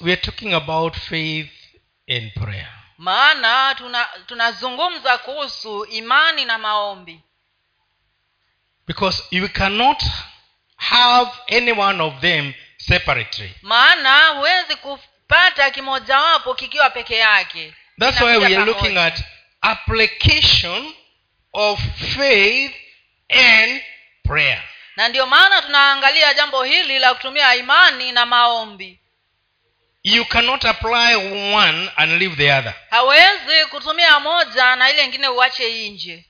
we are talking about faith and prayer. Maana tuna tunazungumza kuhusu imani na maombi. Because you cannot have any one of them separately. Maana huwezi kupata kimojawapo kikiwa peke yake. That's why we are looking at application of faith and prayer. Na ndio maana tunaangalia jambo hili la kutumia imani na maombi you cannot apply one and leave the other. Hawezi kutumia moja na ile ingine uache nje.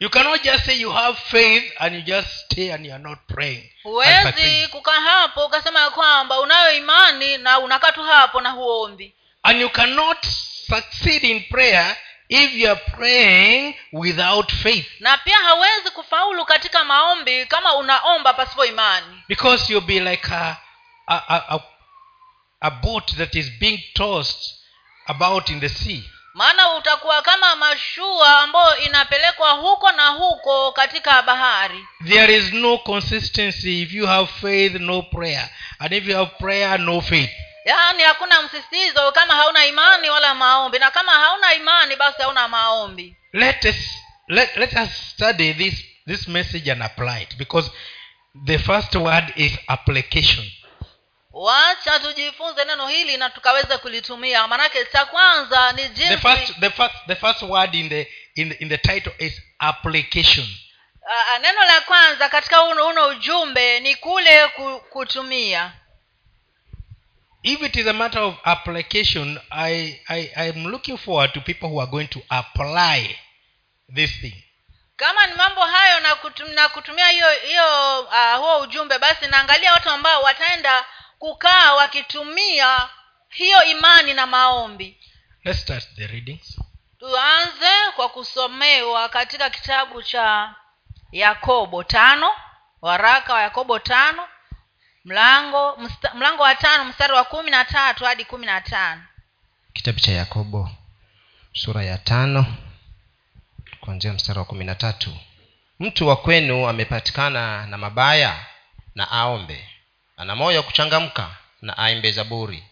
You cannot just say you have faith and you just stay and you are not praying. Huwezi kukaa hapo ukasema ya kwamba unayo imani na unakaa tu hapo na huombi. And you cannot succeed in prayer if you are praying without faith. Na pia hawezi kufaulu katika maombi kama unaomba pasipo imani. Because you'll be like a, a, a, a, a boat that is being tossed about in the sea. Maana utakuwa kama mashua ambayo inapelekwa huko na huko katika bahari. There is no consistency if you have faith no prayer. And if you have prayer no faith. Yaani hakuna msisitizo kama hauna imani wala maombi. Na kama hauna imani basi hauna maombi. Let us let, let us study this this message and apply it. Because the first word is application wacha tujifunze neno hili na tukaweze kulitumia. Maanake cha kwanza ni the first the first the first word in the in the, in the title is application. Uh, neno la kwanza katika uno, uno ujumbe ni kule kutumia. If it is a matter of application i i am looking forward to people who are going to apply this thing. Kama ni mambo hayo na, kutumia hiyo hiyo uh, huo ujumbe basi naangalia watu ambao wataenda kukaa wakitumia hiyo imani na maombi. Let's start the readings. Tuanze kwa kusomewa katika kitabu cha yakobo tano waraka wa yakobo tano mlango msta, mlango wa tano mstari wa kumi na tatu hadi kumi na tano. Kitabu cha yakobo sura ya tano kuanzia mstari wa kumi na tatu. Mtu wa kwenu amepatikana na mabaya na aombe ana moyo kuchangamka na aimbe zaburi.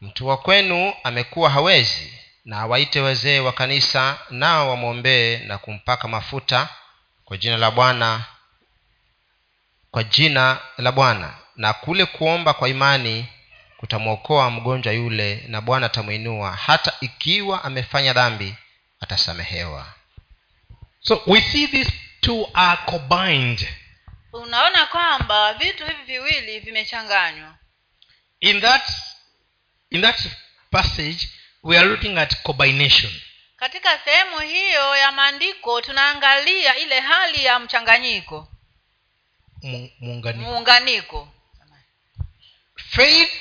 Mtu wa kwenu amekuwa hawezi na awaite wazee wa kanisa nao wamwombee na kumpaka mafuta kwa jina la bwana kwa jina la bwana. Na kule kuomba kwa imani kutamwokoa mgonjwa yule na bwana atamwinua. Hata ikiwa amefanya dhambi atasamehewa. So we see these two are combined unaona kwamba vitu hivi viwili vimechanganywa. In that in that passage we are looking at combination. Katika sehemu hiyo ya maandiko tunaangalia ile hali ya mchanganyiko. Muunganiko. Muunganiko. Faith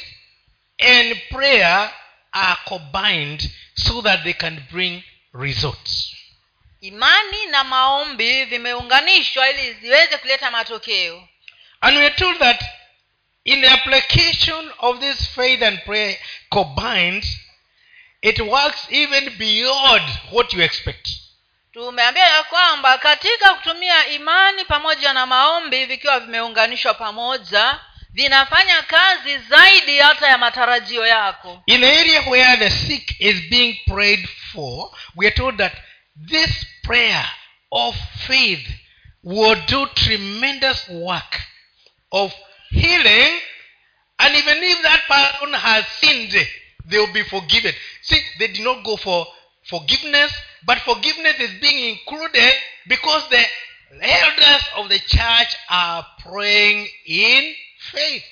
and prayer are combined so that they can bring results imani na maombi vimeunganishwa ili ziweze kuleta matokeo. And we are told that in the application of this faith and prayer combined it works even beyond what you expect. Tumeambia ya kwamba katika kutumia imani pamoja na maombi vikiwa vimeunganishwa pamoja vinafanya kazi zaidi hata ya matarajio yako. In the area where the sick is being prayed for we are told that this prayer of faith will do tremendous work of healing. And even if that person has sinned they will be forgiven. See they did not go for forgiveness but forgiveness is being included because the elders of the church are praying in faith.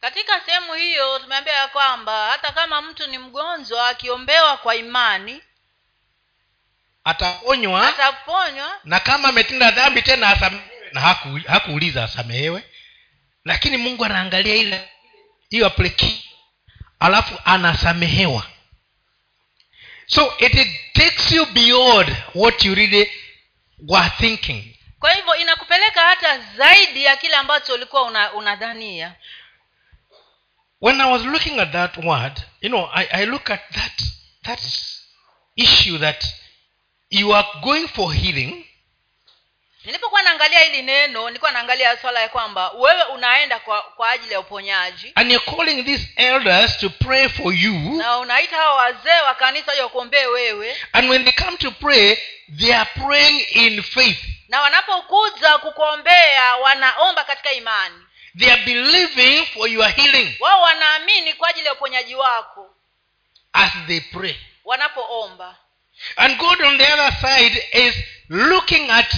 Katika sehemu hiyo tumeambia ya kwamba hata kama mtu ni mgonjwa akiombewa kwa imani ataponywa ataponywa. na kama ametenda dhambi tena asamehewe na haku, hakuuliza asamehewe. Lakini mungu anaangalia ile hiyo application alafu anasamehewa. So it, takes you beyond what you really were thinking. Kwa hivyo inakupeleka hata zaidi ya kile ambacho ulikuwa una- unadhania. When i was looking at that word you know i, I look at that that issue that you are going for healing. Nilipokuwa naangalia hili neno nilikuwa naangalia swala ya kwamba wewe unaenda kwa, kwa ajili ya uponyaji. And you're calling these elders to pray for you. Na unaita hawa wazee wa kanisa wakuombee wewe. And when they come to pray they are praying in faith. Na wanapokuja kukuombea wanaomba katika imani. They are believing for your healing. Wao wanaamini kwa ajili ya uponyaji wako. As they pray. Wanapoomba and god on the other side is looking at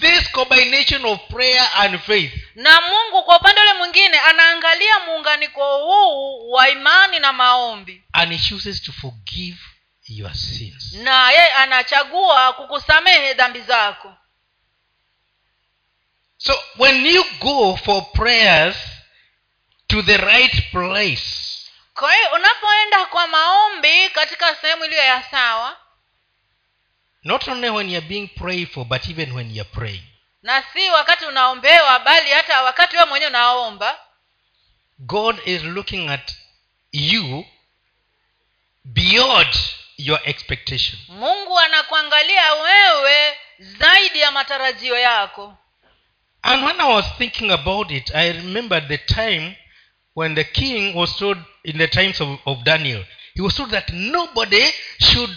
this combination of prayer and faith. Na mungu kwa upande ule mwingine anaangalia muunganiko huu wa imani na maombi. And he chooses to forgive your sins. Na yeye anachagua kukusamehe dhambi zako. So when you go for prayers to the right place kwa hiyo unapoenda kwa maombi katika sehemu iliyo ya sawa not only when you're being prayed for but even when you're praying. Na si wakati unaombewa bali hata wakati wewe mwenyewe unaomba. God is looking at you beyond your expectation. Mungu anakuangalia wewe zaidi ya matarajio yako. And when i was thinking about it i remembered the time when the king was told in the times of, of daniel he was told that nobody should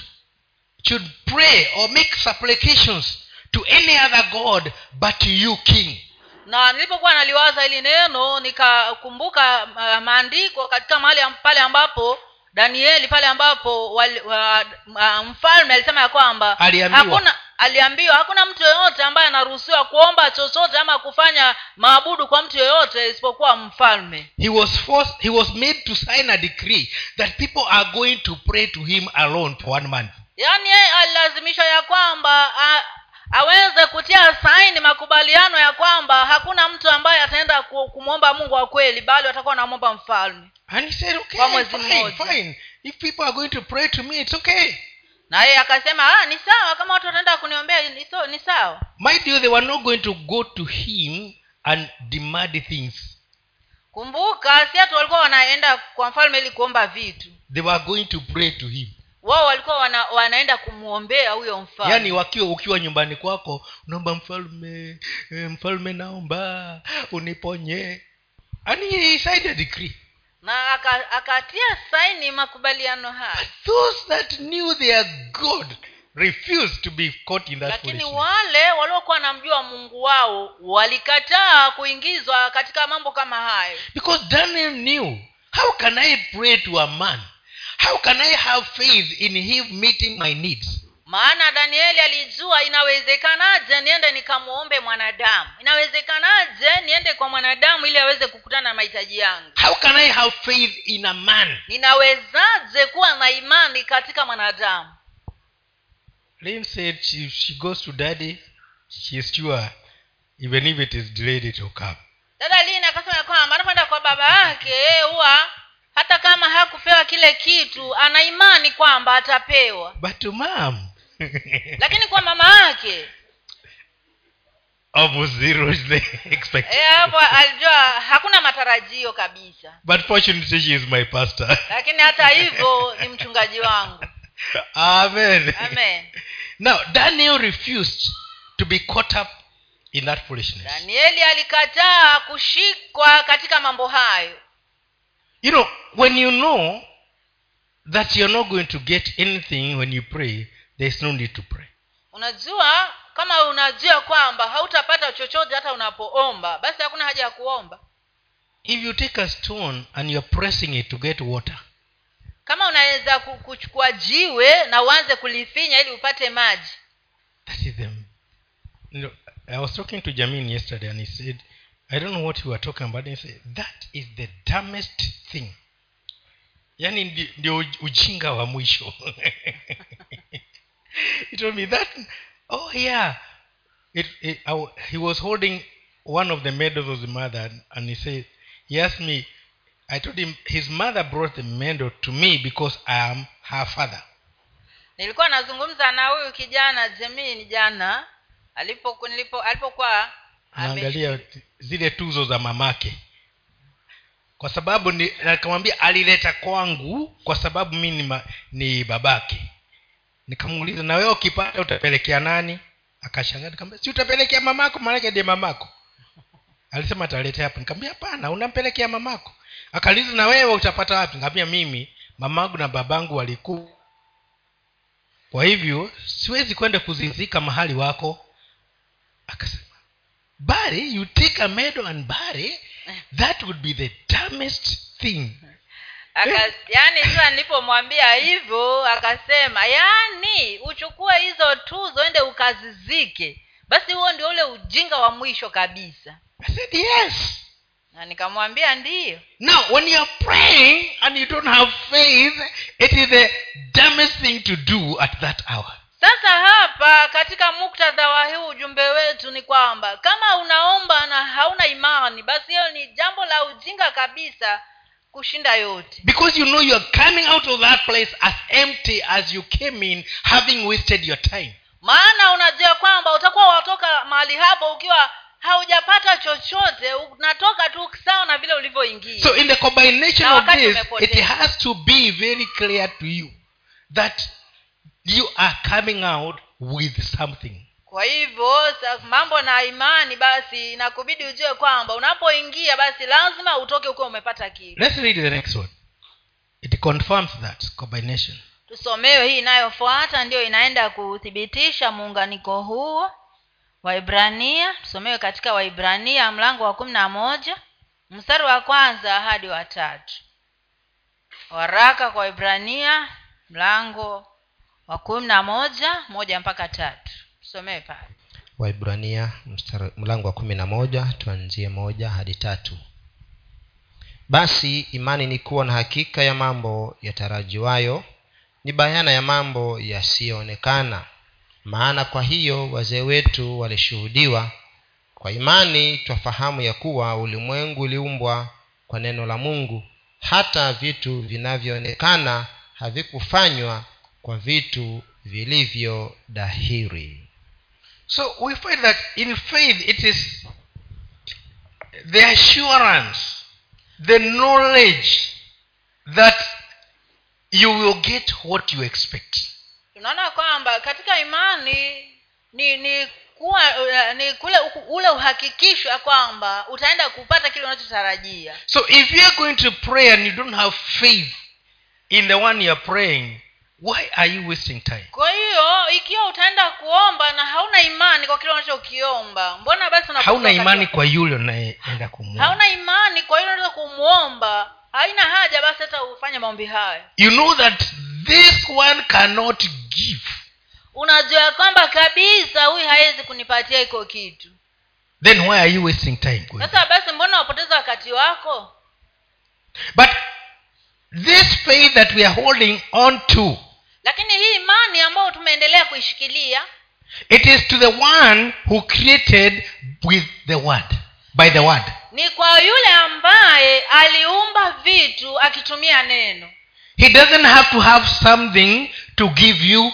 should pray or make supplications to any other god but you king. Na nilipokuwa naliwaza hili neno nikakumbuka uh, maandiko katika mahali pale ambapo danieli pale ambapo wali, wa, uh, mfalme alisema ya kwamba hakuna aliambiwa hakuna mtu yoyote ambaye anaruhusiwa kuomba chochote ama kufanya maabudu kwa mtu yoyote isipokuwa mfalme. He was forced he was made to sign a decree that people are going to pray to him alone for one month yaani yeye alilazimishwa ya kwamba a, aweze kutia saini makubaliano ya kwamba hakuna mtu ambaye ataenda kumwomba mungu wa kweli bali watakuwa wanamwomba mfalme. And he said okay fine fine. If people are going to pray to me it's okay. Na yeye akasema ah, ni sawa kama watu wataenda kuniombea ni sawa. Mind you they were not going to go to him and demand things. Kumbuka si hatu walikuwa wanaenda kwa mfalme ili kuomba vitu. They were going to pray to him wao walikuwa wana, wanaenda kumwombea huyo mfalme. Yaani wakiwa ukiwa nyumbani kwako naomba mfalme eh, mfalme naomba uniponye ani he decree na aka- akatia saini makubaliano haya. Those that knew their god refused to be caught in that lakini wale waliokuwa wanamjua mungu wao walikataa kuingizwa katika mambo kama hayo. Because daniel knew how can i pray to a man how can i have faith in him meeting my needs? Maana danieli alijua inawezekanaje niende nikamwombe mwanadamu. Inawezekanaje niende kwa mwanadamu ili aweze kukutana na mahitaji yangu? How can i have faith in a man? Ninawezaje kuwa na imani katika mwanadamu? Lynn said she, she goes to daddy she is sure even if it is delayed it will come. Dada lin akasema kwamba anapoenda kwa baba yake yeye huwa hata kama hakupewa kile kitu ana imani kwamba atapewa. But mom lakini kwa mama yake? Almost zero is the eh, hapo alijua hakuna matarajio kabisa. But fortunately she is my pastor. Lakini hata hivyo ni mchungaji wangu. Amen. Amen. Now daniel refused to be caught up in that foolishness. Danieli alikataa kushikwa katika mambo hayo you know when you know that you're not going to get anything when you pray there's no need to pray. Unajua kama unajua kwamba hautapata chochote hata unapoomba basi hakuna haja ya kuomba. If you take a stone and you're pressing it to get water kama unaweza kuchukua jiwe na uanze kulifinya ili upate maji. that is them. You know, i was talking to jamin yesterday and he said i don't know what you are talking about. He said that is the dumbest thing. Yaani ndio uj- ujinga wa mwisho. He told me that oh yeah. It, it, I, he was holding one of the medals of the mother and, he said he asked me i told him his mother brought the medal to me because i am her father. Nilikuwa nazungumza na huyu kijana jemin jana alipokuwa alipokuwa anaangalia zile tuzo za mamake kwa sababu ni nikamwambia alileta kwangu kwa sababu mi ni, ni babake. Nikamuuliza na wewe ukipata utapelekea nani? Akashangaa nikamwambia si utapelekea mamako? Maanake ndiye mamako. Alisema ataleta hapa. Nikamwambia hapana unampelekea mamako. Akaliza na wewe utapata wapi? Nikamwambia mimi mamangu na babangu walikuu kwa hivyo siwezi kwenda kuzizika mahali wako. Akasema bury you take a meadow and bury that would be the dumbest thing. Aka, yaani sa nilipomwambia hivyo akasema yaani uchukue hizo tuzo ende ukazizike. Basi huo ndio ule ujinga wa mwisho kabisa. I said yes. Na nikamwambia ndiyo now when you are praying and you don't have faith it is the dumbest thing to do at that hour sasa hapa katika muktadha wa huu ujumbe wetu ni kwamba kama unaomba na hauna imani basi hiyo ni jambo la ujinga kabisa kushinda yote. Because you know you're coming out of that place as empty as you came in having wasted your time. Maana unajua kwamba utakuwa watoka mahali hapo ukiwa haujapata chochote unatoka tu sawa na vile ulivyoingia. So in the combination of this it has to be very clear to you that you are coming out with something. Kwa hivyo mambo na imani basi inakubidi ujue kwamba unapoingia basi lazima utoke ukiwa umepata kitu. Let's read the next one. It confirms that combination. Tusomewe hii inayofuata ndiyo inaenda kuthibitisha muunganiko huo. Waibrania tusomewe katika waibrania mlango wa kumi na moja mstari wa kwanza hadi wa tatu. Waraka kwa waibrania mlango wa kumi na moja moja mpaka tatu. Tusomewe pale. Waibrania mlango wa kumi na moja tuanzie moja hadi tatu. Basi imani ni kuwa na hakika ya mambo yatarajiwayo ni bayana ya mambo yasiyoonekana. Maana kwa hiyo wazee wetu walishuhudiwa kwa imani twafahamu ya kuwa ulimwengu uliumbwa kwa neno la mungu. Hata vitu vinavyoonekana havikufanywa kwa vitu vilivyo dahiri so we find that in faith it is the assurance the knowledge that you will get what you expect. Tunaona kwamba katika imani ni ni kuwa uh, ni kule ule uhakikisho ya kwamba utaenda kupata kile unachotarajia. So if you are going to pray and you don't have faith in the one you are praying why are you wasting time? Kwa hiyo ikiwa utaenda kuomba na hauna imani kwa kile unachokiomba mbona basi hauna imani kwa yule kumwomba hauna imani kwa yule unaweza kumwomba haina haja basi hata ufanye maombi hayo. You know that this one cannot give. Unajua kwamba kabisa huyu hawezi kunipatia iko kitu. Then why are you wasting time sasa basi mbona wapoteza wakati wako? But this faith that we are holding on to lakini hii imani ambayo tumeendelea kuishikilia it is to the one who created with the word by the word. ni kwa yule ambaye aliumba vitu akitumia neno. He doesn't have to have something to give you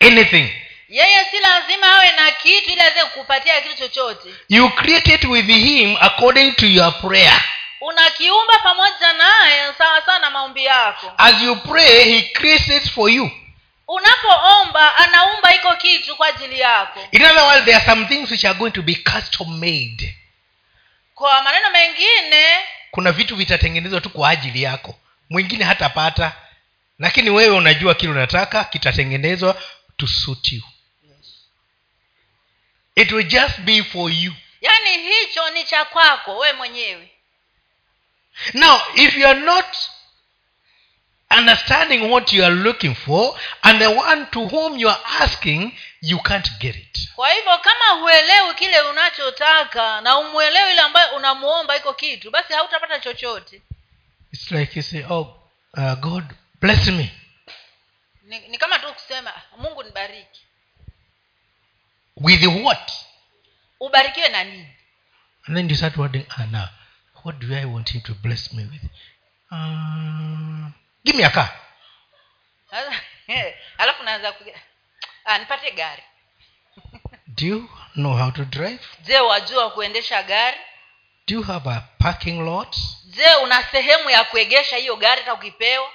anything. Yeye si lazima awe na kitu ili aweze kukupatia kitu chochote. You created with him according to your prayer unakiumba pamoja naye sawa sawa na maombi yako. As you pray he creates it for you. Unapoomba anaumba iko kitu kwa ajili yako. In other words there are some things which are going to be custom made kwa maneno mengine kuna vitu vitatengenezwa tu kwa ajili yako. Mwingine hatapata lakini wewe unajua kile unataka kitatengenezwa to suit you. It will just be for you. Yaani hicho ni cha kwako wewe mwenyewe now if you are not understanding what you are looking for and the one to whom you are asking you can't get it. Kwa hivyo kama huelewi kile unachotaka na umwelewi ile ambayo unamuomba iko kitu basi hautapata chochote. It's like you say oh uh, god bless me. Ni, ni kama tu kusema mungu nibariki. With what? Ubarikiwe na nini? And then you start wording ah, now what do i want him to bless me with? Uh, give me a car. Alafu naanza kupiga ah, gari. Do you know how to drive? Je wajua kuendesha gari? Do you have a parking lot? Je una sehemu ya kuegesha hiyo gari hata ukipewa?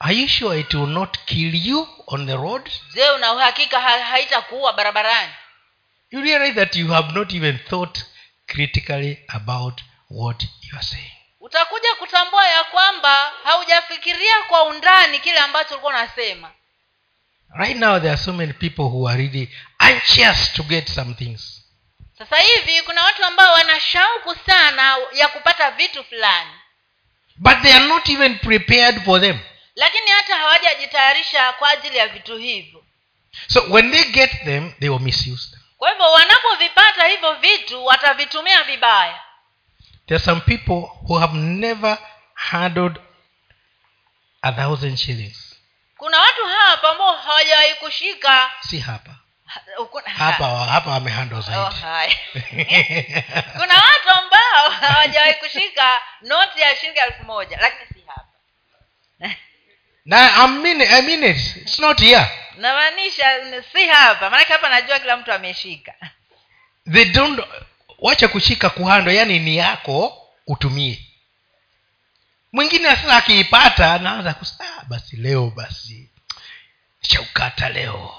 Are you sure it will not kill you on the road? Je una uhakika ha- haitakuua barabarani? You realize that you have not even thought critically about what you are saying. Utakuja kutambua ya kwamba haujafikiria kwa undani kile ambacho ulikuwa unasema. Right now there are so many people who are really anxious to get some things. Sasa hivi kuna watu ambao wana shauku sana ya kupata vitu fulani. But they are not even prepared for them. Lakini hata hawajajitayarisha kwa ajili ya vitu hivyo. So when they get them they will misuse them kwa hivyo wanapovipata hivyo vitu watavitumia vibaya. There are some people who have never handled a thousand shillings. Kuna watu hapa ambao hawajawahi kushika. Si hapa. Hapa hapa wamehandle Oh, zaidi haya. kuna watu ambao hawajawahi kushika noti ya shilingi elfu moja lakini si hapa na I mean, I mean it. It's not here. namaanisha si hapa. Maanake hapa najua kila mtu ameshika. They don't wacha kushika kuhando yaani ni yako utumie. Mwingine sasa akiipata anaanza kusa ah, basi leo basi chaukata leo.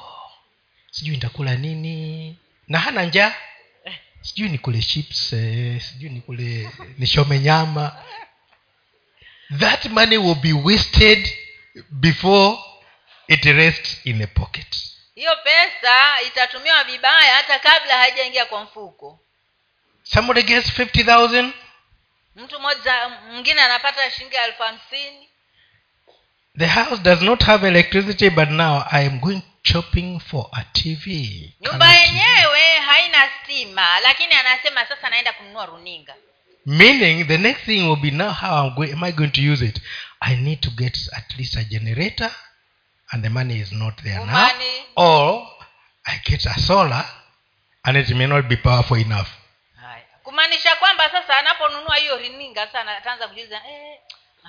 Sijui nitakula nini. Na hana njaa. Sijui nikule chips eh, sijui nikule nishome nyama. That money will be wasted before it rests in a pocket. Hiyo pesa itatumiwa vibaya hata kabla haijaingia kwa mfuko. Somebody gets 50000 mtu mmoja mwingine anapata shilingi elfu hamsini. The house does not have electricity but now i am going shopping for a tv nyumba yenyewe haina stima lakini anasema sasa naenda kununua runinga. Meaning the next thing will be now how am, going, am i going to use it i need to get at least a generator and the money is not there now. Umani. or i get a solar and it may not be powerful enough. Kumaanisha kwamba sasa anaponunua hiyo rininga sana ataanza kujiuliza eh,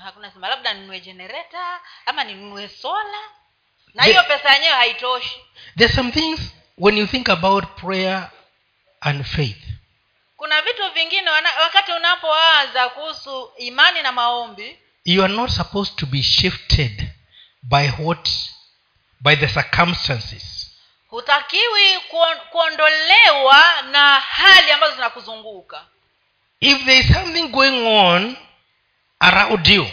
hakuna sema labda ninunue generator ama ninunue sola na hiyo pesa yenyewe haitoshi. There some things when you think about prayer and faith. Kuna vitu vingine wana, wakati unapoanza kuhusu imani na maombi you are not supposed to be shifted by what by the circumstances. Hutakiwi kuondolewa na hali ambazo zinakuzunguka. If there is something going on around you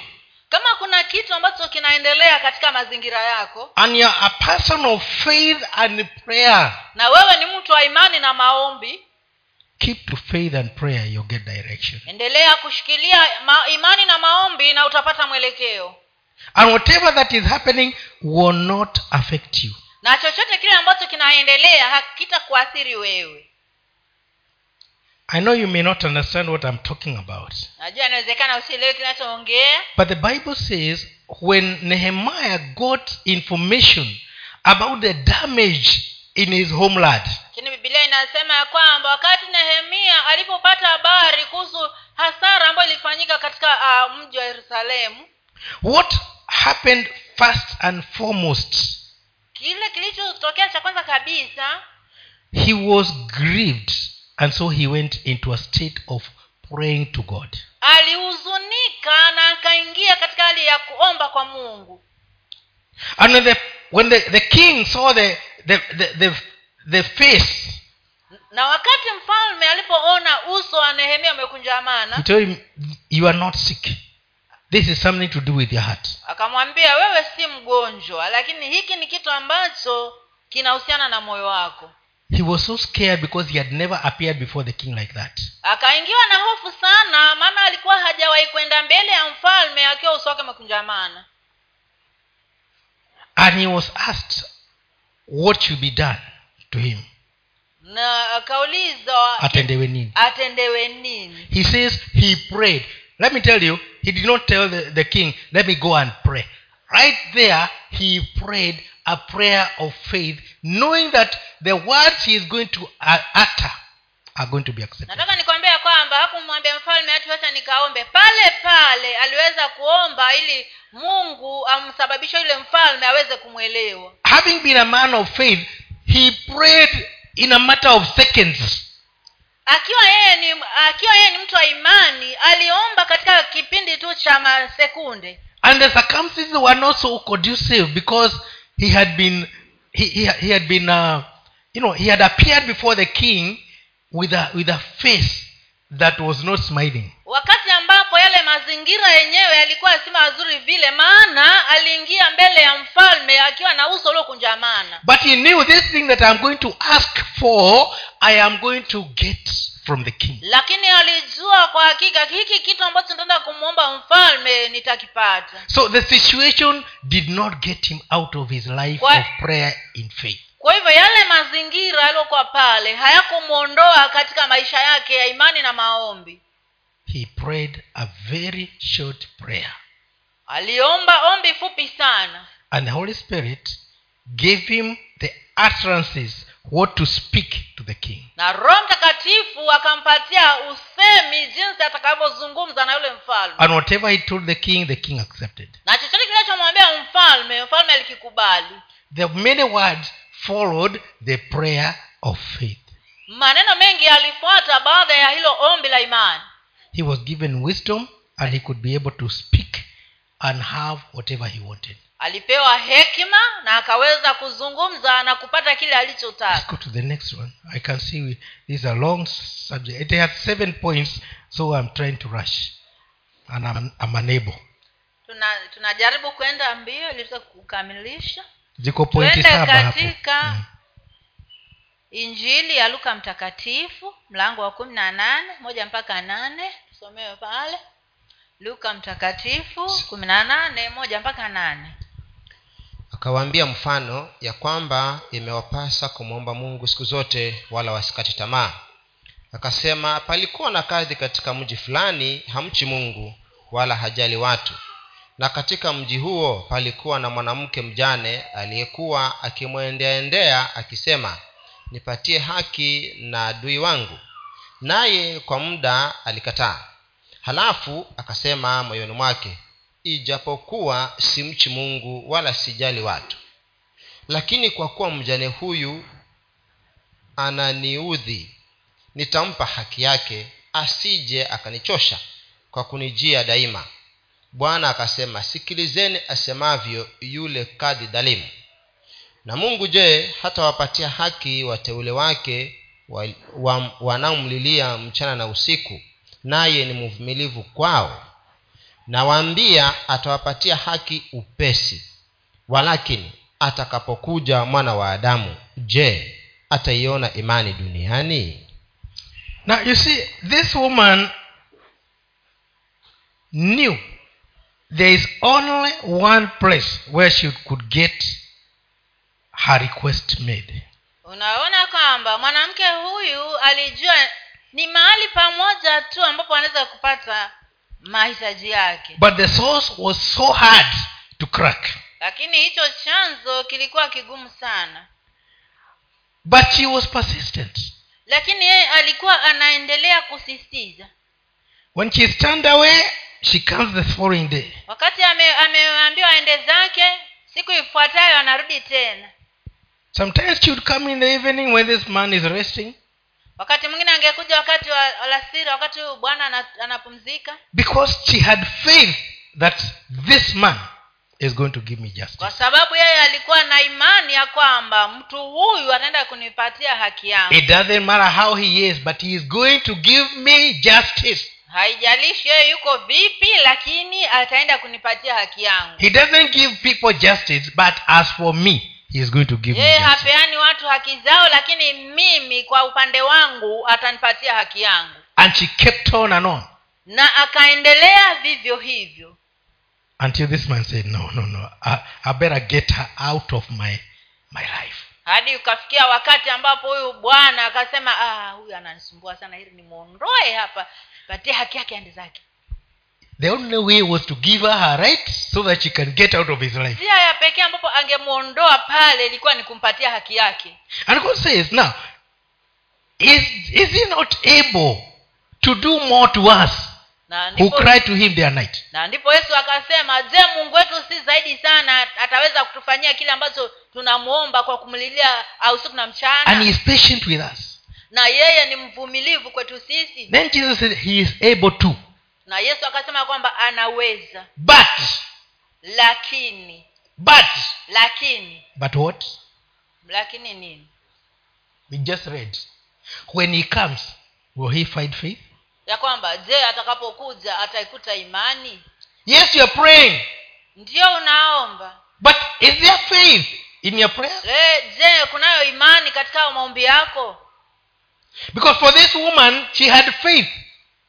kama kuna kitu ambacho kinaendelea katika mazingira yako and you're a person of faith and prayer na wewe ni mtu wa imani na maombi keep to faith and prayer you'll get direction. Endelea kushikilia ma, imani na maombi na utapata mwelekeo. And whatever that is happening will not affect you. Na chochote kile ambacho kinaendelea hakitakuathiri wewe. I know you may not understand what i'm talking about. Najua inawezekana usielewe kinachoongea. But the bible says when nehemiah got information about the damage in his homeland. Lakini bibilia inasema ya kwamba wakati nehemia alipopata habari kuhusu hasara ambayo ilifanyika katika uh, mji wa yerusalemu what happened first and foremost? kile kilichotokea cha kwanza kabisa he was grieved and so he went into a state of praying to god. alihuzunika na akaingia katika hali ya kuomba kwa mungu. And when the, when the, the king saw the, the, the, the, the face. Na wakati mfalme alipoona uso wa nehemia he umekunjamana told him you are not sick. This is something to do with your heart. akamwambia wewe si mgonjwa lakini hiki ni kitu ambacho kinahusiana na moyo wako. He was so scared because he had never appeared before the king like that. Akaingiwa na hofu sana maana alikuwa hajawahi kwenda mbele ya mfalme akiwa uso wake umekunjamana and he was asked what should be done to him? Na akaulizwa atendewe nini? Atendewe nini? He says he prayed. Let me tell you he did not tell the, the king let me go and pray. Right there he prayed a prayer of faith knowing that the words he is going to utter are going to be accepted. Nataka nikwambia kwamba hakumwambia mfalme hati wacha nikaombe. Pale pale aliweza kuomba ili mungu amsababishe yule mfalme aweze kumwelewa. Having been a man of faith he prayed in a matter of seconds. Akiwa yeye ni akiwa yeye ni mtu wa imani aliomba katika kipindi tu cha masekunde. And the circumstances were not so conducive because he had been he, he, he had been uh, you know he had appeared before the king with a with a face that was not smiling. Wakati ambapo yale mazingira yenyewe yalikuwa si mazuri vile maana aliingia mbele ya mfalme akiwa na uso uliokunjamana. But he knew this thing that i'm going to ask for i am going to get from the king. Lakini alijua kwa hakika hiki kitu ambacho nitaenda kumwomba mfalme nitakipata. So the situation did not get him out of his life of prayer in faith kwa hivyo yale mazingira yaliyokuwa pale hayakumwondoa katika maisha yake ya imani na maombi. He prayed a very short prayer. Aliomba ombi fupi sana. And the holy spirit gave him the utterances what to speak to the king. Na roho mtakatifu akampatia usemi jinsi atakavyozungumza na yule mfalme. And whatever he told the king the king accepted. Na chochote kinachomwambia mfalme mfalme alikikubali. The many words followed the prayer of faith. Maneno mengi yalifuata baada ya hilo ombi la imani. He was given wisdom and he could be able to speak and have whatever he wanted. Alipewa hekima na akaweza kuzungumza na kupata kile alichotaka. Go to the next one. I can see we, this is a long subject. It has seven points so i'm trying to rush. And i'm, I'm unable. Tuna tunajaribu kwenda mbio ili kukamilisha ziko pointi hapo. katika- Mm. injili ya luka mtakatifu mlango wa kumi na nane moja mpaka nane. Tusomewe pale. Luka mtakatifu kumi na nane moja mpaka nane. Akawaambia mfano ya kwamba imewapasa kumwomba mungu siku zote wala wasikate tamaa. Akasema palikuwa na kadhi katika mji fulani hamchi mungu wala hajali watu na katika mji huo palikuwa na mwanamke mjane aliyekuwa akimwendeaendea akisema nipatie haki na adui wangu. Naye kwa muda alikataa. Halafu akasema moyoni mwake ijapokuwa simchi mungu wala sijali watu lakini kwa kuwa mjane huyu ananiudhi nitampa haki yake asije akanichosha kwa kunijia daima bwana akasema sikilizeni asemavyo yule kadhi dhalimu. Na mungu je hatawapatia haki wateule wake wa, wa, wanaomlilia mchana na usiku naye ni mvumilivu kwao? Nawaambia atawapatia haki upesi. Walakini atakapokuja mwana wa adamu je ataiona imani duniani? Now you see this woman knew there is only one place where she could get her request made. Unaona kwamba mwanamke huyu alijua ni mahali pamoja tu ambapo anaweza kupata mahitaji yake. But the source was so hard to crack. Lakini hicho chanzo kilikuwa kigumu sana. But she was persistent. Lakini yeye alikuwa anaendelea kusisitiza. When she stand away she comes the following day. Wakati ameambiwa aende zake siku ifuatayo anarudi tena. Sometimes she would come in the evening when this man is resting. Wakati mwingine angekuja wakati wa alasiri wakati bwana ana- anapumzika. Because she had faith that this man is going to give me justice. Kwa sababu yeye alikuwa na imani ya kwamba mtu huyu ataenda kunipatia haki yangu. It doesn't matter how he is but he is going to give me justice haijalishi yeye yuko vipi lakini ataenda kunipatia haki yangu. He doesn't give people justice but as for me he is going to give yeye hapeani watu haki zao lakini mimi kwa upande wangu atanipatia haki yangu. And she kept on and on. Na akaendelea vivyo hivyo. Until this man said no no no. I, I better get her out of my my life. Hadi ukafikia wakati ambapo huyu bwana akasema ah huyu ananisumbua sana ili nimwondoe hapa patie haki yake ande zake the only way was to give her her right so that she can get out of his life. Njia ya pekee ambapo angemwondoa pale ilikuwa ni kumpatia haki yake. And god says now is, is he not able to do more to us na who ndipo, cry to him day and night? Na ndipo yesu akasema je mungu wetu si zaidi sana ataweza kutufanyia kile ambacho tunamwomba kwa kumlilia ausiku na mchana? And he is patient with us na yeye ni mvumilivu kwetu sisi. Then jesus said he is able to. Na yesu akasema kwamba anaweza. But lakini. but lakini. but what? Lakini nini? We just read. When he comes will he find faith? Ya kwamba je atakapokuja ataikuta imani? Yes you are praying. Ndio unaomba. But is there faith in your prayer? Je kunayo imani katika maombi yako because for this woman she had faith.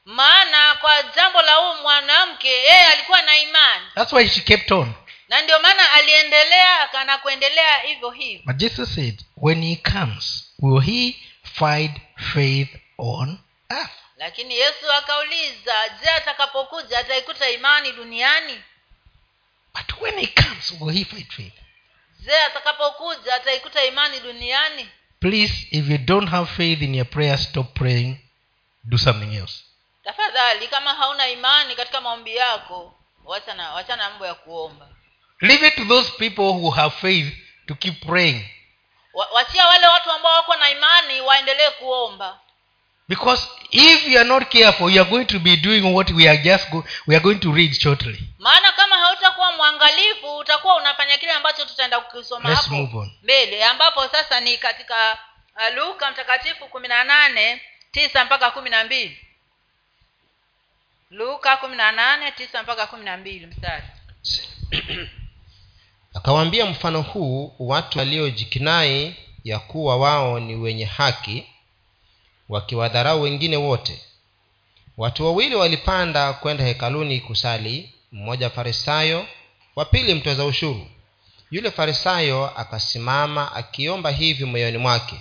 Maana kwa jambo la huyu mwanamke yeye alikuwa na imani. That's why she kept on. Na ndio maana aliendelea kana kuendelea hivyo hivyo. But jesus said when he comes will he find faith on earth? Lakini yesu akauliza je atakapokuja ataikuta imani duniani? But when he comes will he find faith? Je atakapokuja ataikuta imani duniani please if you don't have faith in your prayer stop praying. Do something else. Tafadhali kama hauna imani katika maombi yako wachana wachana mambo ya kuomba. Leave it to those people who have faith to keep praying. Wachia wale watu ambao wako na imani waendelee kuomba because if you are not careful you are going to be doing what we are just go, we are going to read shortly. Maana kama hautakuwa mwangalifu utakuwa unafanya kile ambacho tutaenda kukisoma hapo mbele ambapo sasa ni katika uh, luka mtakatifu kumi na nane tisa mpaka kumi na mbili. Luka kumi na nane tisa mpaka kumi na mbili mstari. Akawaambia mfano huu watu waliojikinai ya kuwa wao ni wenye haki wakiwadharau wengine wote. Watu wawili walipanda kwenda hekaluni kusali mmoja farisayo wa pili mtoza ushuru. Yule farisayo akasimama akiomba hivi moyoni mwake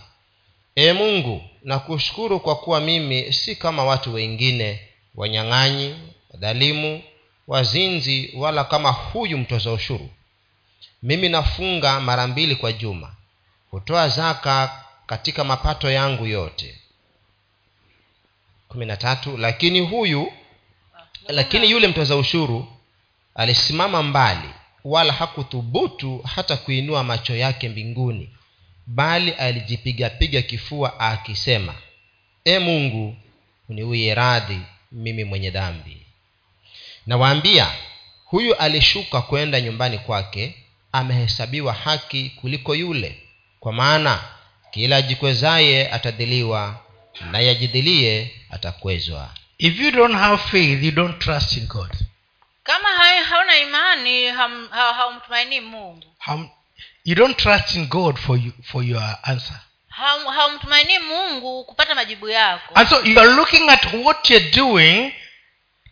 ee mungu nakushukuru kwa kuwa mimi si kama watu wengine wanyang'anyi wadhalimu wazinzi wala kama huyu mtoza ushuru. Mimi nafunga mara mbili kwa juma hutoa zaka katika mapato yangu yote kumi na tatu. Lakini huyu lakini yule mtoza ushuru alisimama mbali wala hakuthubutu hata kuinua macho yake mbinguni bali alijipigapiga kifua akisema e mungu niuye radhi mimi mwenye dhambi. Nawaambia huyu alishuka kwenda nyumbani kwake amehesabiwa haki kuliko yule kwa maana kila jikwezaye atadhiliwa naye yajidhilie atakwezwa. If you don't have faith you don't trust in god. Kama hauna imani ham- ha- haumtumainii mungu. How, you don't trust in god for you, for your answer. Haumtumainii mungu kupata majibu yako. And so you are looking at what you're doing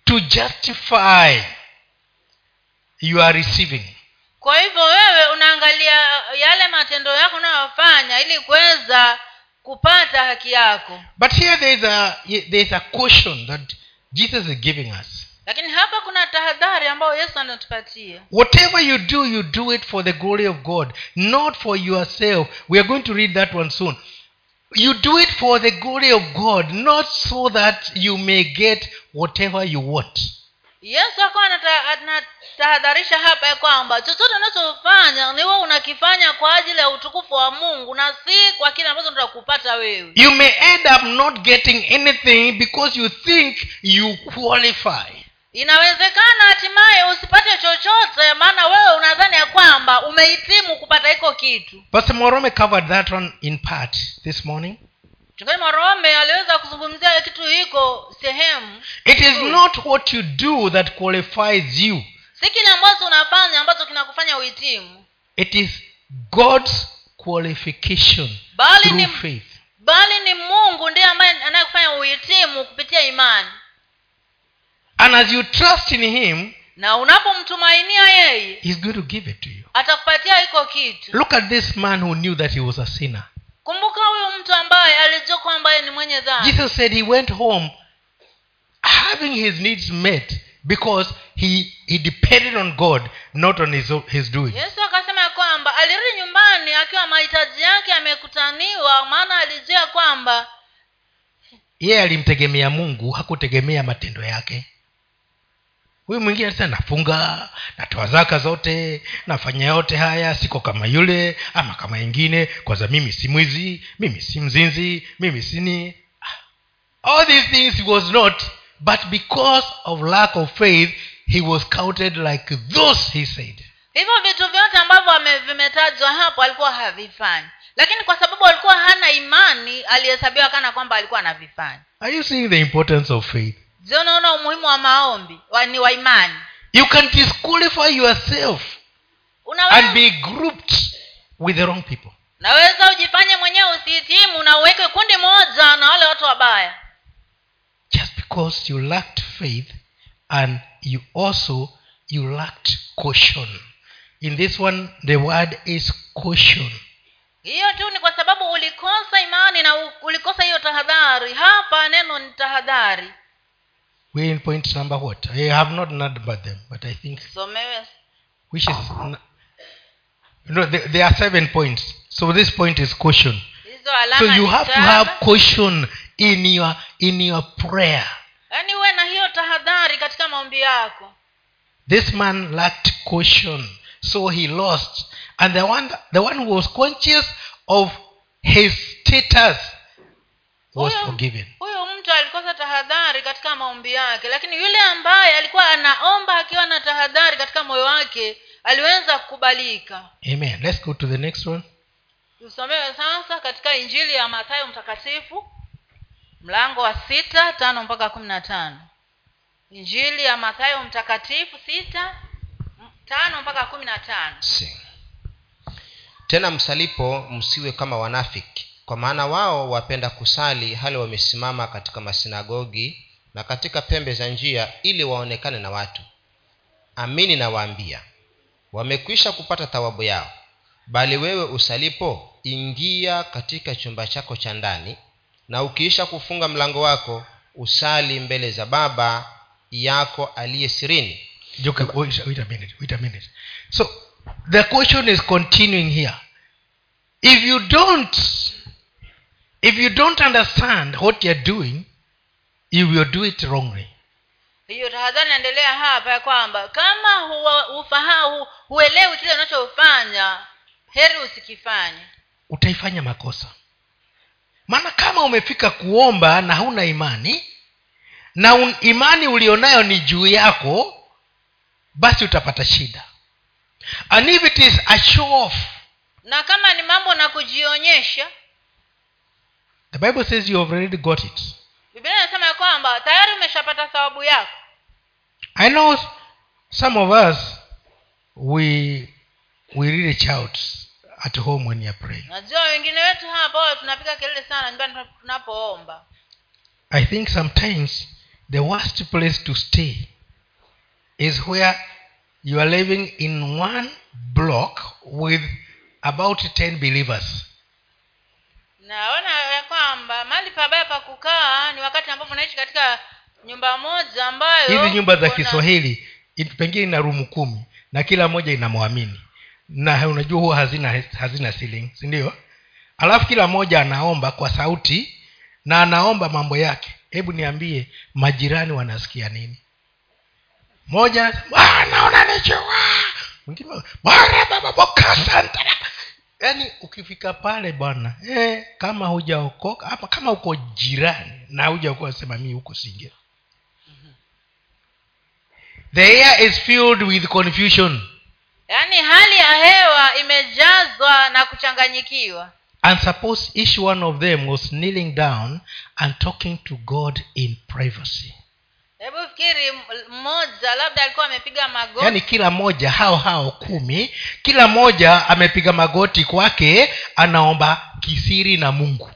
to justify you are receiving. Kwa hivyo wewe unaangalia yale matendo yako unayofanya ili kuweza kupata haki yako. But here there is a there is a caution that jesus is giving us. Lakini hapa kuna tahadhari ambayo yesu anatupatia. Whatever you do you do it for the glory of god not for yourself. We are going to read that one soon. You do it for the glory of god not so that you may get whatever you want yesu akawa anatahadharisha hapa ya kwamba chochote unachofanya ni wewe unakifanya kwa ajili ya utukufu wa mungu na si kwa kile ambacho utakupata wewe. You may end up not getting anything because you think you qualify. Inawezekana hatimaye usipate chochote maana wewe unadhani ya kwamba umehitimu kupata hiko kitu. Pastor morome covered that one in part this morning mchungaji marome aliweza kuzungumzia kitu hiko sehemu. It is not what you do that qualifies you. Si kile ambacho unafanya ambacho kinakufanya uhitimu. It is god's qualification Bali through ni- faith. bali ni mungu ndiye ambaye anayekufanya uhitimu kupitia imani. And as you trust in him na unapomtumainia yeye he's going to give it to you. atakupatia hiko kitu. Look at this man who knew that he was a sinner kumbuka huyu mtu ambaye alijua kwamba ni mwenye dhambi. Jesus said he went home having his needs met because he, he depended on god not on his, his doing. Yesu akasema ya kwamba alirudi nyumbani akiwa mahitaji yake amekutaniwa maana alijua kwamba yeye alimtegemea mungu hakutegemea matendo yake huyu mwingine alisema nafunga natoa zaka zote nafanya yote haya siko kama yule ama kama ingine kwanza mimi si mwizi mimi si mzinzi mimi sini all these things he was not but because of lack of faith he was counted like those he said. Hivyo vitu vyote ambavyo vimetajwa hapo alikuwa havifanyi. Lakini kwa sababu alikuwa hana imani alihesabiwa kana kwamba alikuwa anavifanya are you seeing the importance of faith je unaona umuhimu wa maombi wa, ni wa imani. You can disqualify yourself and be grouped with the wrong people. Naweza ujifanye mwenyewe usihitimu na uweke kundi moja na wale watu wabaya. Just because you lacked faith and you also you lacked caution. In this one the word is caution. Hiyo tu ni kwa sababu ulikosa imani na ulikosa hiyo tahadhari. Hapa neno ni tahadhari we're in point number what? I have not numbered them but i think somewe which is no there, there are seven points. So this point is caution so you have to have caution in your in your prayer. Yaani uwe na hiyo tahadhari katika maombi yako. This man lacked caution so he lost. And the one the one who was conscious of his status was forgiven mtu alikosa tahadhari katika maombi yake lakini yule ambaye alikuwa anaomba akiwa na tahadhari katika moyo wake aliweza kukubalika. Amen. Let's go to the next one. Tusomewe sasa katika injili ya mathayo mtakatifu mlango wa sita tano mpaka kumi na tano. Injili ya mathayo mtakatifu sita tano mpaka kumi na tano. Si. tena msalipo msiwe kama wanafiki kwa maana wao wapenda kusali hali wamesimama katika masinagogi na katika pembe za njia ili waonekane na watu. Amini nawaambia wamekwisha kupata thawabu yao. Bali wewe usalipo ingia katika chumba chako cha ndani na ukiisha kufunga mlango wako usali mbele za baba yako aliye sirini. Okay, wait, wait a minute wait a minute. So the question is continuing here. If you don't if you don't understand what you're doing you will do it wrongly. Hiyo tahadhari inaendelea hapa ya kwamba kama hufahamu huelewi kile unachofanya heri usikifanye. Utaifanya makosa. Maana kama umefika kuomba na hauna imani na un, imani ulionayo ni juu yako basi utapata shida. And if it is a show off na kama ni mambo na kujionyesha the bible says you have already got it. Biblia inasema ya kwamba tayari umeshapata thawabu yako. I know some of us we we really shout at home when you're praying. Najua wengine wetu hapa tunapiga kelele sana nyumbani tunapoomba. I think sometimes the worst place to stay is where you are living in one block with about 10 believers naona ya kwamba mahali pabaya pa kukaa ni wakati ambapo unaishi katika nyumba moja ambayo hizi nyumba za kiswahili pengine ina rumu kumi na kila moja inamwamini na unajua huwa hazina hazina ceiling si ndio? Alafu kila mmoja anaomba kwa sauti na anaomba mambo yake. Hebu niambie majirani wanasikia nini? Moja naona unanijua mwingine bwana baba bokasantana yaani ukifika pale bwana eh, kama hujaokoka ama kama uko jirani na hujaokoka sema mii huko singe. The air is filled with confusion. Yaani hali ya hewa imejazwa na kuchanganyikiwa. And suppose each one of them was kneeling down and talking to god in privacy hebu fikiri mmoja labda alikuwa amepiga magoti. Yaani kila mmoja hao hao kumi kila mmoja amepiga magoti kwake anaomba kisiri na mungu.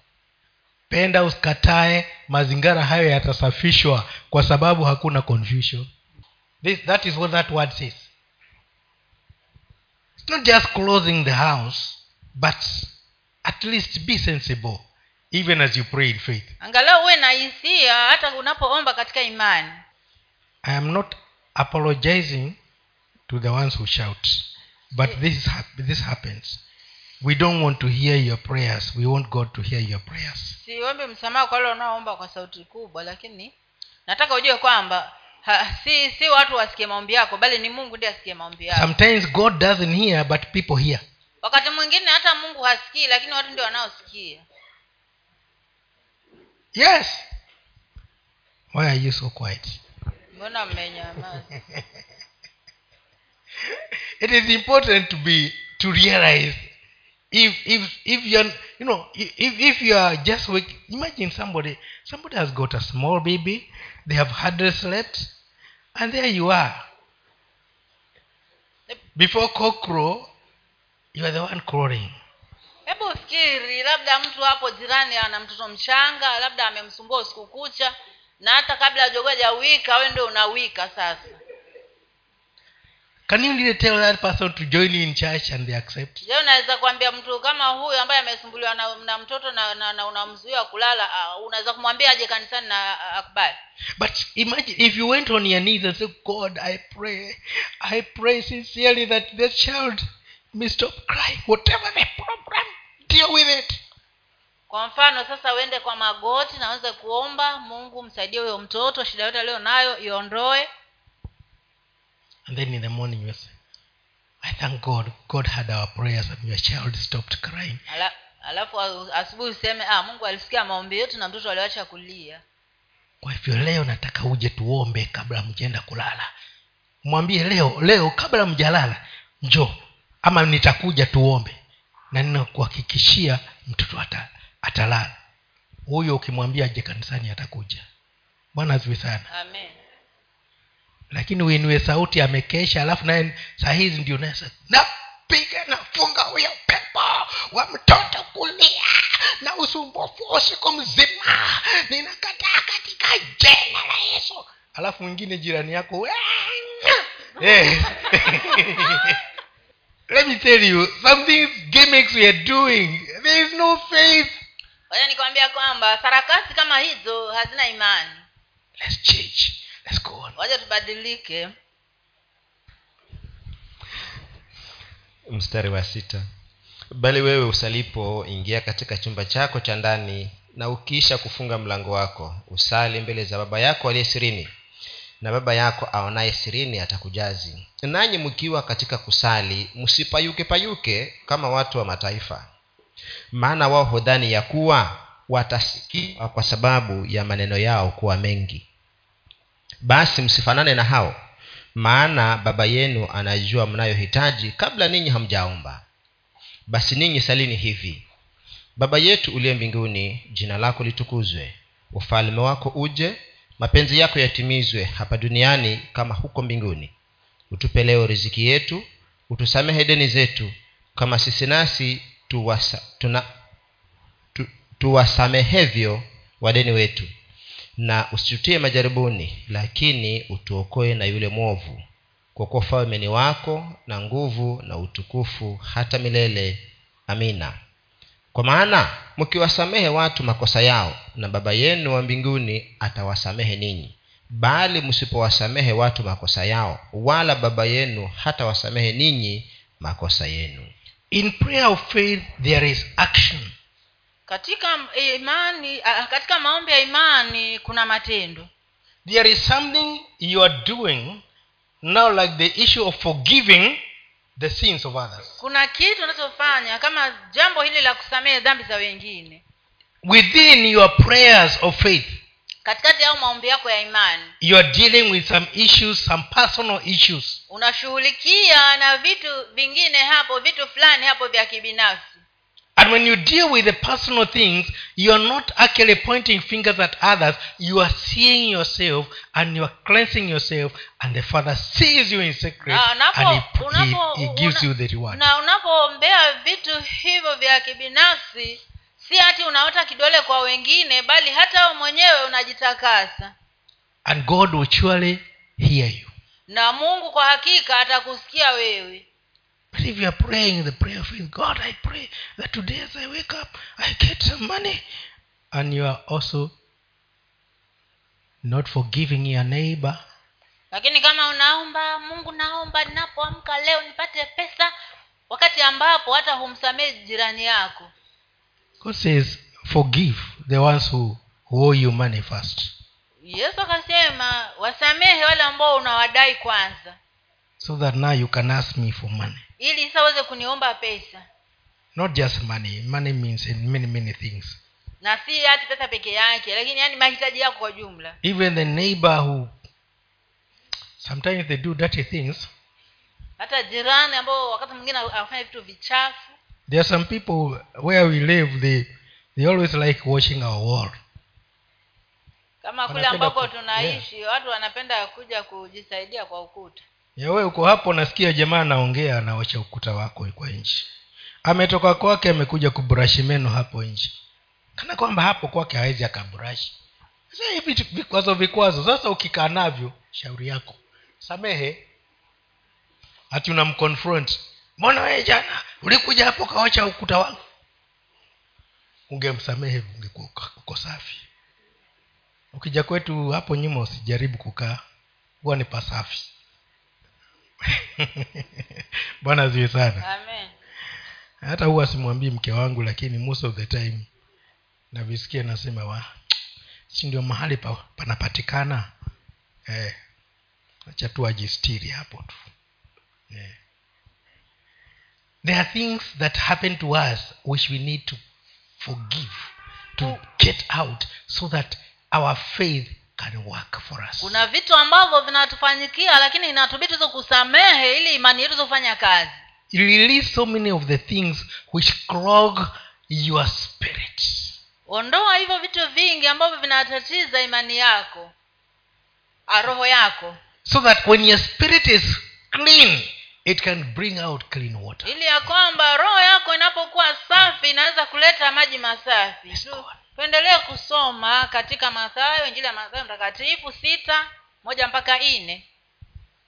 Penda usikatae mazingira hayo yatasafishwa kwa sababu hakuna confusion. This, that is what that word says. It's not just closing the house but at least be sensible even as you pray in faith. Angalau uwe na hisia hata unapoomba katika imani. I am not apologizing to the ones who shout but this, this happens. We don't want to hear your prayers. We want god to hear your prayers. Siombi msamaha kwa wale wanaoomba kwa sauti kubwa lakini nataka ujue kwamba ha, si si watu wasikie maombi yako bali ni mungu ndiye asikie maombi yako. Sometimes god doesn't hear but people hear. Wakati mwingine hata mungu hasikii lakini watu ndio wanaosikia yes. Why are you so quiet? Mbona mmenyamaza it is important to be to realize if if if you're you know if if you are just wake, imagine somebody somebody has got a small baby they have hardly slept and there you are. Before cock crow you are the one crowing hebu fikiri labda mtu hapo jirani ana mtoto mchanga labda amemsumbua usiku kucha na hata kabla ajogoa hajawika we ndio unawika sasa. Can you really tell that person to join in church and they accept? Je unaweza kuambia mtu kama huyu ambaye amesumbuliwa na, na mtoto na, na, na unamzuia kulala uh, unaweza kumwambia aje kanisani na uh, akubali? But imagine if you went on your knees and said god i pray i pray sincerely that this child may stop crying whatever the problem deal with it. Kwa mfano sasa uende kwa magoti na uweze kuomba mungu msaidie huyo mtoto shida yote aliyo nayo iondoe. And then in the morning you say i thank god god had our prayers and your child stopped crying. Ala, alafu asubuhi useme ah, mungu alisikia maombi yetu na mtoto aliwacha kulia. Kwa hivyo leo nataka uje tuombe kabla mjaenda kulala. Mwambie leo leo kabla mjalala njo ama nitakuja tuombe na ninakuhakikishia mtoto ata, atalala. Huyo ukimwambia aje kanisani atakuja. Bwana asifi sana. Amen. Lakini uinue sauti amekesha alafu naye saa hizi ndio napiga nafunga huyo pepo wa mtoto kulia na usumbufu usiku mzima. Ninakataa katika jina la yesu. Alafu mwingine jirani yako. let me tell you something gimmicks we are doing there is no faith. Wacha nikwambia kwamba sarakasi kama hizo hazina imani. Let's change. Let's go on. Wacha tubadilike. Mstari wa sita. Bali wewe usalipo ingia katika chumba chako cha ndani na ukiisha kufunga mlango wako usali mbele za baba yako aliye sirini na baba yako aonaye sirini atakujazi. Nanyi mkiwa katika kusali msipayuke payuke kama watu wa mataifa. Maana wao hudhani ya kuwa watasikiwa kwa sababu ya maneno yao kuwa mengi. Basi msifanane na hao maana baba yenu anajua mnayohitaji kabla ninyi hamjaomba. Basi ninyi salini hivi. Baba yetu uliye mbinguni jina lako litukuzwe. Ufalme wako uje mapenzi yako yatimizwe hapa duniani kama huko mbinguni. Utupe leo riziki yetu utusamehe deni zetu kama sisi nasi tuwasa, tu, tuwasamehevyo wadeni wetu. Na usitutie majaribuni lakini utuokoe na yule mwovu. Kwa kuwa ufalme ni wako na nguvu na utukufu hata milele. Amina kwa maana mkiwasamehe watu makosa yao na baba yenu wa mbinguni atawasamehe ninyi. Bali msipowasamehe watu makosa yao wala baba yenu hatawasamehe ninyi makosa yenu. In prayer of faith there is action. Katika imani ah, katika maombi ya imani kuna matendo. There is something you are doing now like the issue of forgiving the sins of others. Kuna kitu unachofanya kama jambo hili la kusamehe dhambi za wengine. Within your prayers of faith katikati yao maombi yako ya imani you are dealing with some issues some personal issues. unashughulikia na vitu vingine hapo vitu fulani hapo vya kibinafsi and when you deal with the personal things you are not actually pointing fingers at others. You are seeing yourself and you are cleansing yourself and the father sees you in secret Na unapo- and he, unapo- he, he gives una- you the reward. na unapoombea vitu hivyo vya kibinafsi si hati unaota kidole kwa wengine bali hata wewe mwenyewe unajitakasa. And god will surely hear you. Na mungu kwa hakika atakusikia wewe But if you are praying the prayer of faith, God, I pray that today as I wake up, I get some money. And you are also not forgiving your neighbor, lakini kama unaomba mungu naomba ninapoamka leo nipate pesa wakati ambapo hata humsamehe jirani yako God says, forgive the ones who, who owe you money first. yesu akasema wasamehe wale ambao unawadai kwanza So that now you can ask me for money. Ili sasa uweze kuniomba pesa. Not just money. Money means in many, many things. na si hati pesa peke yake lakini yani mahitaji yako kwa jumla. Even the neighbor who sometimes they do dirty things. Hata jirani ambao wakati mwingine anafanya vitu vichafu. There are some people where we live they, they always like washing our wall. Kama kule ambako tunaishi tunaishi watu wanapenda kuja kujisaidia kwa ukuta ya wewe uko hapo nasikia jamaa anaongea anaosha ukuta wako kwa nchi ametoka kwake amekuja kuburashi meno hapo nje. Kana kwamba hapo kwake hawezi akaburashi sasa hivi vikwazo vikwazo. Sasa ukikaa navyo shauri yako. Samehe. Hati unamconfront mbona wee jana ulikuja hapo kaocha ukuta wangu? Ungemsamehe ungekuwa uko safi. Ukija kwetu hapo nyuma usijaribu kukaa. Huwa ni pasafi bwana ziwe sana. Amen. Hata huwa simwambii mke wangu lakini most of the time navisikia nasema wa si ndio mahali pa, panapatikana? Eh, acha tu ajistiri hapo tu. Eh. there are things that happen to us which we need to forgive to get out so that our faith can work for us. Kuna vitu ambavyo vinatufanyikia lakini inatubidi tuzo kusamehe ili imani yetu zofanya kazi. Release so many of the things which clog your spirit. Ondoa hivyo vitu vingi ambavyo vinatatiza imani yako ah, roho yako. So that when your spirit is clean it can bring out clean water. Ili ya kwamba roho yako inapokuwa safi inaweza kuleta maji masafi. Tuendelee kusoma katika mathayo injili ya mathayo mtakatifu sita moja mpaka nne.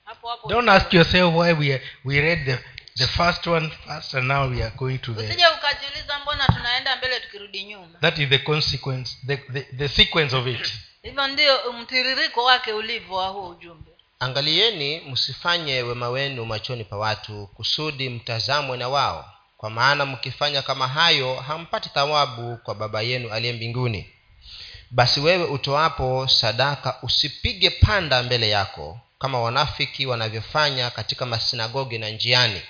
Hapo hapo. Don't ask yourself why we, we read the, the first one first and now we are going to the usije ukajiuliza mbona tunaenda mbele tukirudi nyuma. That is the consequence the, the, the sequence of it. Hivyo ndio mtiririko wake ulivyo wa huo ujumbe. Angalieni msifanye wema wenu machoni pa watu kusudi mtazamwe na wao kwa maana mkifanya kama hayo hampati thawabu kwa baba yenu aliye mbinguni. Basi wewe utoapo sadaka usipige panda mbele yako kama wanafiki wanavyofanya katika masinagogi na njiani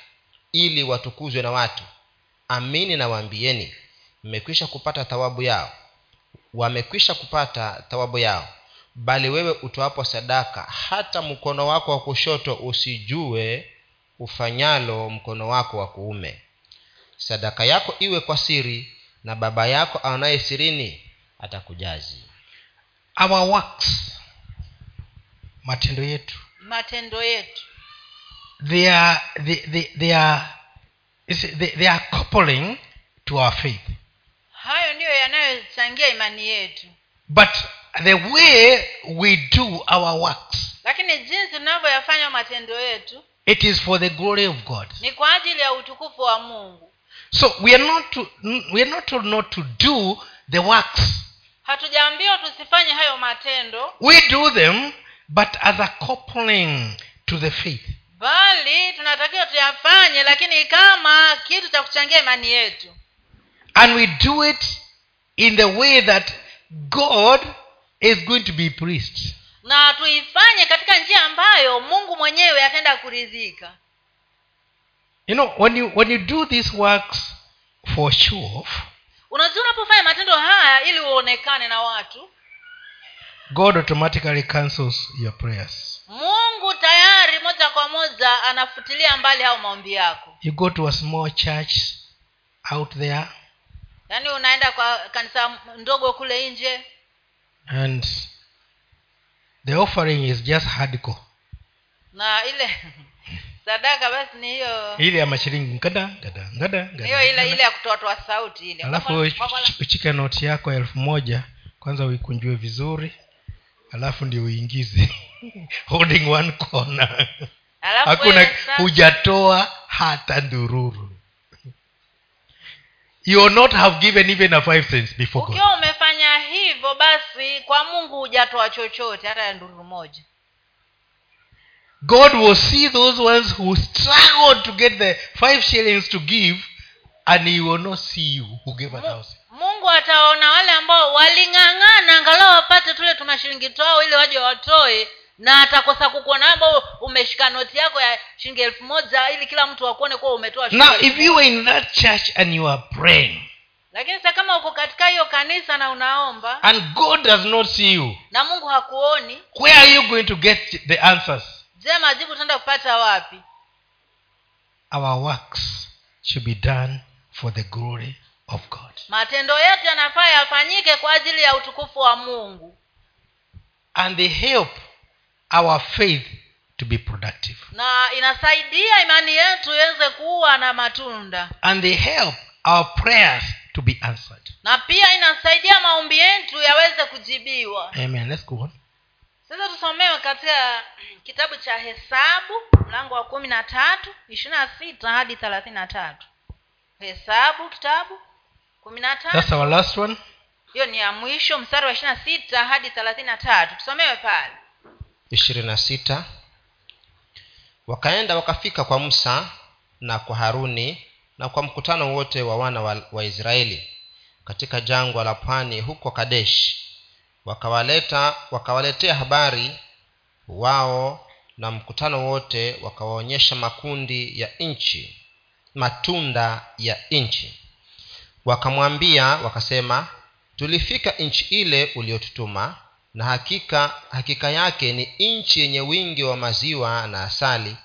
ili watukuzwe na watu. Amini nawaambieni mmekwisha kupata thawabu yao. Wamekwisha kupata thawabu yao. Bali wewe utoapo sadaka hata mkono wako wa kushoto usijue ufanyalo mkono wako wa kuume sadaka yako iwe kwa siri na baba yako anaye sirini atakujazi. Our works matendo yetu. Matendo yetu. They are they, they, they are they, they are coupling to our faith. Hayo ndiyo yanayochangia imani yetu. But the way we do our works lakini jinsi tunavyoyafanya matendo yetu it is for the glory of god. ni kwa ajili ya utukufu wa mungu so we are not to, we are not to do the works. Hatujaambiwa tusifanye hayo matendo. We do them but as a coupling to the faith. Bali tunatakiwa tuyafanye lakini kama kitu cha kuchangia imani yetu. And we do it in the way that god is going to be pleased. Na tuifanye katika njia ambayo mungu mwenyewe ataenda kuridhika you know when you when you do these works for show off unajua unapofanya matendo haya ili uonekane na watu god automatically cancels your prayers. Mungu tayari moja kwa moja anafutilia mbali hao maombi yako. You go to a small church out there yaani unaenda kwa kanisa ndogo kule nje. and the offering is just hardcore. Na ile sadaka basi ni hiyo. Ile ya mashilingi ngada ngada ngada hiyo ile ile ya kutoatoa sauti ile. Alafu uchike noti yako elfu moja kwanza uikunjue vizuri alafu ndio uingize. Holding one corner. Hakuna hujatoa hata ndururu. You will not have given even a five cents before ukiwa umefanya hivyo basi kwa mungu hujatoa chochote hata ya ndururu moja god will see those ones who struggled to get the five shillings to give and he will not see you who gave a thousand. Mungu ataona wale ambao waling'ang'ana angalau wapate tule tumashilingi twao ili waje watoe na atakosa kukuona. Ambao umeshika noti yako ya shilingi elfu moja ili kila mtu akuone kuwa umetoa now if you were in that church and you are praying lakini sa kama uko katika hiyo kanisa na unaomba and god does not see you na mungu hakuoni where are you going to get the answers je majibu tunaenda kupata wapi? Our works should be done for the glory of god. Matendo yetu yanafaa yafanyike kwa ajili ya utukufu wa mungu. And they help our faith to be productive. Na inasaidia imani yetu iweze kuwa na matunda. And they help our prayers to be answered. Na pia inasaidia maombi yetu yaweze kujibiwa. Amen. Let's go on sasa tusomewe katika kitabu cha hesabu mlango wa kumi na tatu ishirini na sita hadi thelathini na tatu. Hesabu kitabu kumi na tatu last one. Hiyo ni ya mwisho mstari wa ishirina na sita hadi thelathini na tatu. Tusomewe pale. Ishirini na sita. Wakaenda wakafika kwa musa na kwa haruni na kwa mkutano wote wa wana wa, wa israeli katika jangwa la pwani huko kadesh wakawaleta wakawaletea habari wao na mkutano wote wakawaonyesha makundi ya nchi matunda ya nchi. Wakamwambia wakasema tulifika nchi ile uliotutuma na hakika hakika yake ni nchi yenye wingi wa maziwa na asali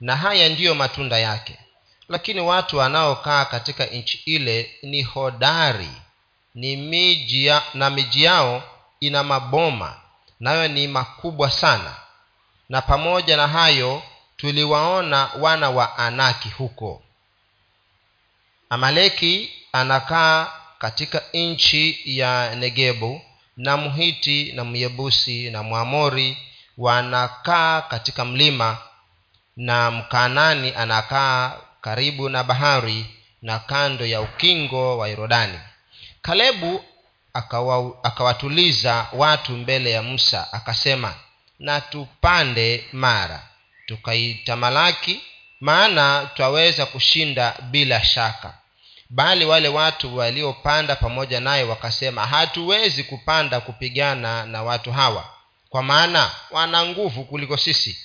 na haya ndiyo matunda yake. Lakini watu wanaokaa katika nchi ile ni hodari ni miji na miji yao ina maboma nayo ni makubwa sana. Na pamoja na hayo tuliwaona wana wa anaki huko. Amaleki anakaa katika nchi ya negebu na mhiti na myebusi na mwamori wanakaa katika mlima na mkanani anakaa karibu na bahari na kando ya ukingo wa yorodani. Kalebu akawa, akawatuliza watu mbele ya musa akasema na tupande mara tukaitamalaki maana twaweza kushinda bila shaka. Bali wale watu waliopanda pamoja naye wakasema hatuwezi kupanda kupigana na watu hawa kwa maana wana nguvu kuliko sisi.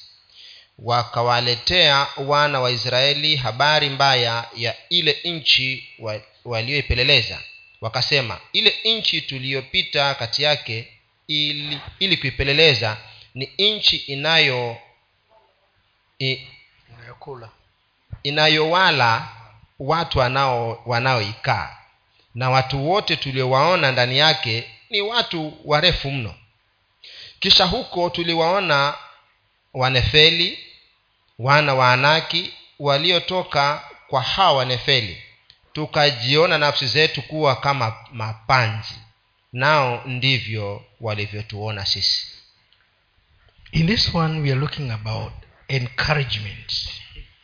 Wakawaletea wana wa israeli habari mbaya ya ile nchi wa- walioipeleleza wakasema ile nchi tuliyopita kati yake ili, ili kuipeleleza ni nchi inayo i, unayokula inayowala watu wanao wanaoikaa. Na watu wote tuliowaona ndani yake ni watu warefu mno. Kisha huko tuliwaona wanefeli wana wa anaki waliotoka kwa hawa wanefeli tukajiona nafsi zetu kuwa kama mapanzi. Nao ndivyo walivyotuona sisi. In this one we are looking about encouragement.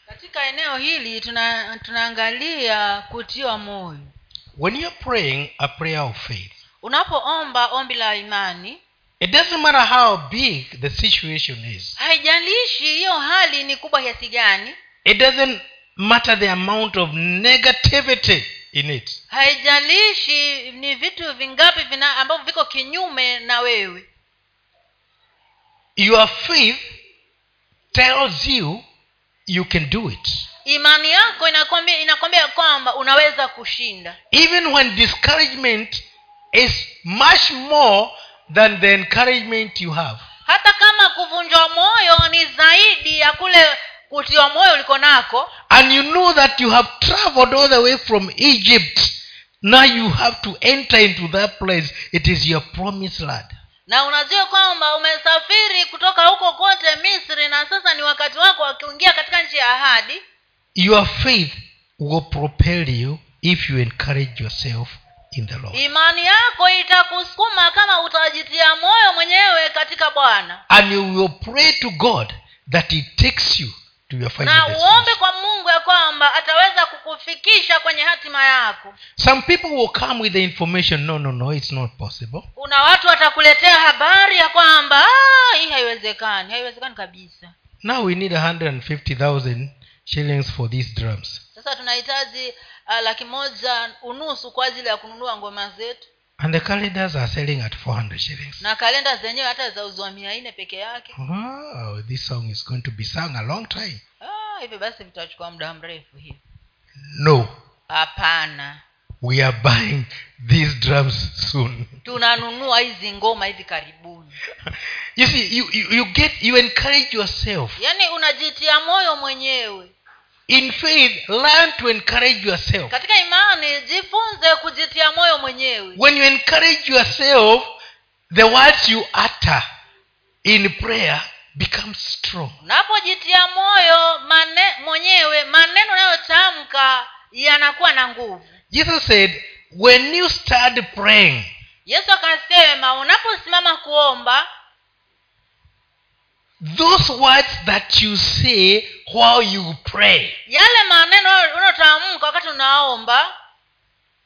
Katika eneo hili tuna tunaangalia kutiwa moyo. When you're praying a prayer of faith unapoomba ombi la imani it doesn't matter how big the situation is. haijalishi hiyo hali ni kubwa kiasi gani it doesn't matter the amount of negativity in it. Haijalishi ni vitu vingapi vina ambavyo viko kinyume na wewe. Your faith tells you you can do it. Imani yako inakwambia inakwambia kwamba unaweza kushinda. Even when discouragement is much more than the encouragement you have. Hata kama kuvunjwa moyo ni zaidi ya kule kutiwa moyo uliko nako. And you know that you have traveled all the way from egypt. Now you have to enter into that place. It is your promised land. Na unajua kwamba umesafiri kutoka huko kote misri na sasa ni wakati wako wakiingia katika nchi ya ahadi. Your faith will propel you if you encourage yourself in the lord. Imani yako itakusukuma kama utajitia moyo mwenyewe katika bwana. And you will pray to god that he takes you na uombe kwa mungu ya kwamba ataweza kukufikisha kwenye hatima yako. Some people will come with the information no no no it's not possible. Kuna watu watakuletea habari ya kwamba "Ah, hii haiwezekani haiwezekani kabisa. Now we need 150000 shillings for these drums. Sasa tunahitaji uh, laki moja unusu kwa ajili ya kununua ngoma zetu and the calendars are selling at 400 shillings. Na kalenda zenyewe hata zauzwa mia nne peke yake. Wow this song is going to be sung a long time. Ah, hivyo basi vitachukua muda mrefu hivi. No. Hapana. We are buying these drums soon. Tunanunua hizi ngoma hivi karibuni. You see you, you, you get you encourage yourself. Yaani unajitia moyo mwenyewe in faith learn to encourage yourself. Katika imani jifunze kujitia moyo mwenyewe. When you encourage yourself the words you utter in prayer become strong. Unapojitia moyo mane, mwenyewe maneno unayotamka yanakuwa na nguvu. Jesus said when you start praying yesu akasema unaposimama kuomba those words that you say while you pray. Yale maneno unayotamka wakati unaomba.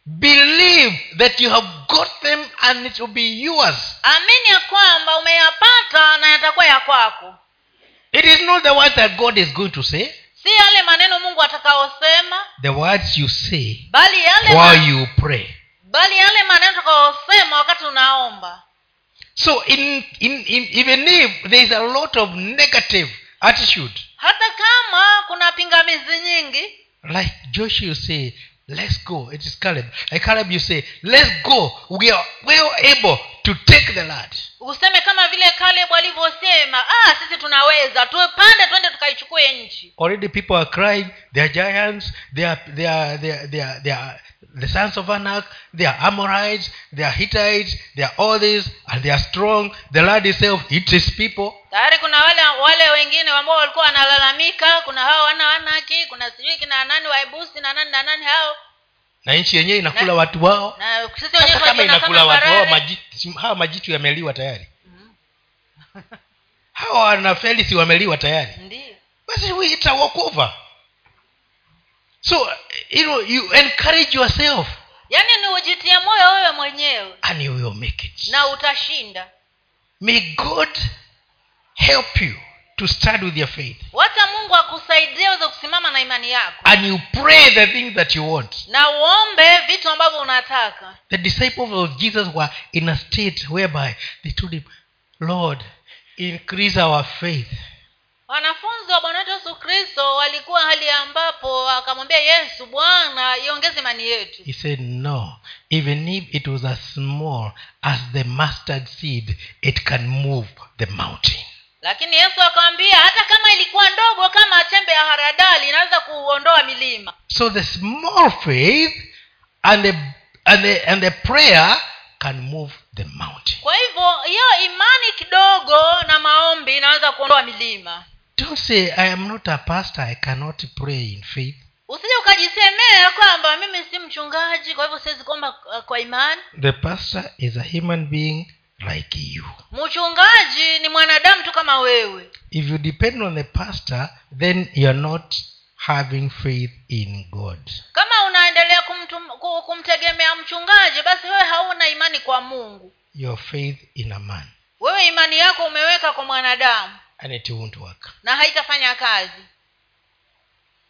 Believe that you have got them and it will be yours. Amini ya kwamba umeyapata na yatakuwa ya kwako. It is not the words that god is going to say. Si yale maneno mungu atakaosema the words you say bali yale while you pray. bali yale maneno utakaosema wakati unaomba so in, in, in even if there is a lot of negative attitude hata kama kuna pingamizi nyingi like joshua you say let's go. It is caleb. Like caleb you say let's go. We are well able to take the land useme kama vile kaleb alivyosema ah sisi tunaweza tupande twende tukaichukue nchi. Already people are crying. They are giants. They are they are they are, they are, they are the sons of anak they are amorites they are hittites they are all this and they are strong. The lord himself it is people. Tayari kuna wale wale wengine ambao walikuwa wanalalamika. Kuna hao wana wanaki kuna sijui kina nani waibusi na nani na nani hao. Na nchi yenyewe inakula Na- watu wao. na sasa kama inakula watu wao majitu, hawa majitu yameliwa tayari. Hawa wanafeli si wameliwa tayari. Basi we over so you know you encourage yourself. Yaani ni ujitie moyo wewe mwenyewe. And you will make it. Na utashinda. May god help you to start with your faith. Wacha mungu akusaidie uweze kusimama na imani yako. And you pray the things that you want. Na uombe vitu ambavyo unataka. The disciples of jesus were in a state whereby they told him lord increase our faith wanafunzi wa bwana wetu yesu kristo walikuwa hali ambapo akamwambia yesu bwana iongeze imani yetu. He said no even if it was as small as the mustard seed it can move the mountain. Lakini yesu akamwambia hata kama ilikuwa ndogo kama chembe ya haradali inaweza kuondoa milima. So the small faith and the and the and the prayer can move the mountain. Kwa hivyo hiyo imani kidogo na maombi inaweza kuondoa milima don't say i am not a pastor i cannot pray in faith. Usije ukajisemea kwamba mimi si mchungaji kwa hivyo siwezi kuomba uh, kwa imani. The pastor is a human being like you. Mchungaji ni mwanadamu tu kama wewe. If you depend on the pastor then youare not having faith in god. Kama unaendelea kumtegemea mchungaji basi wewe hauna imani kwa mungu. Your faith in a man. Wewe imani yako umeweka kwa mwanadamu and it won't work na haitafanya kazi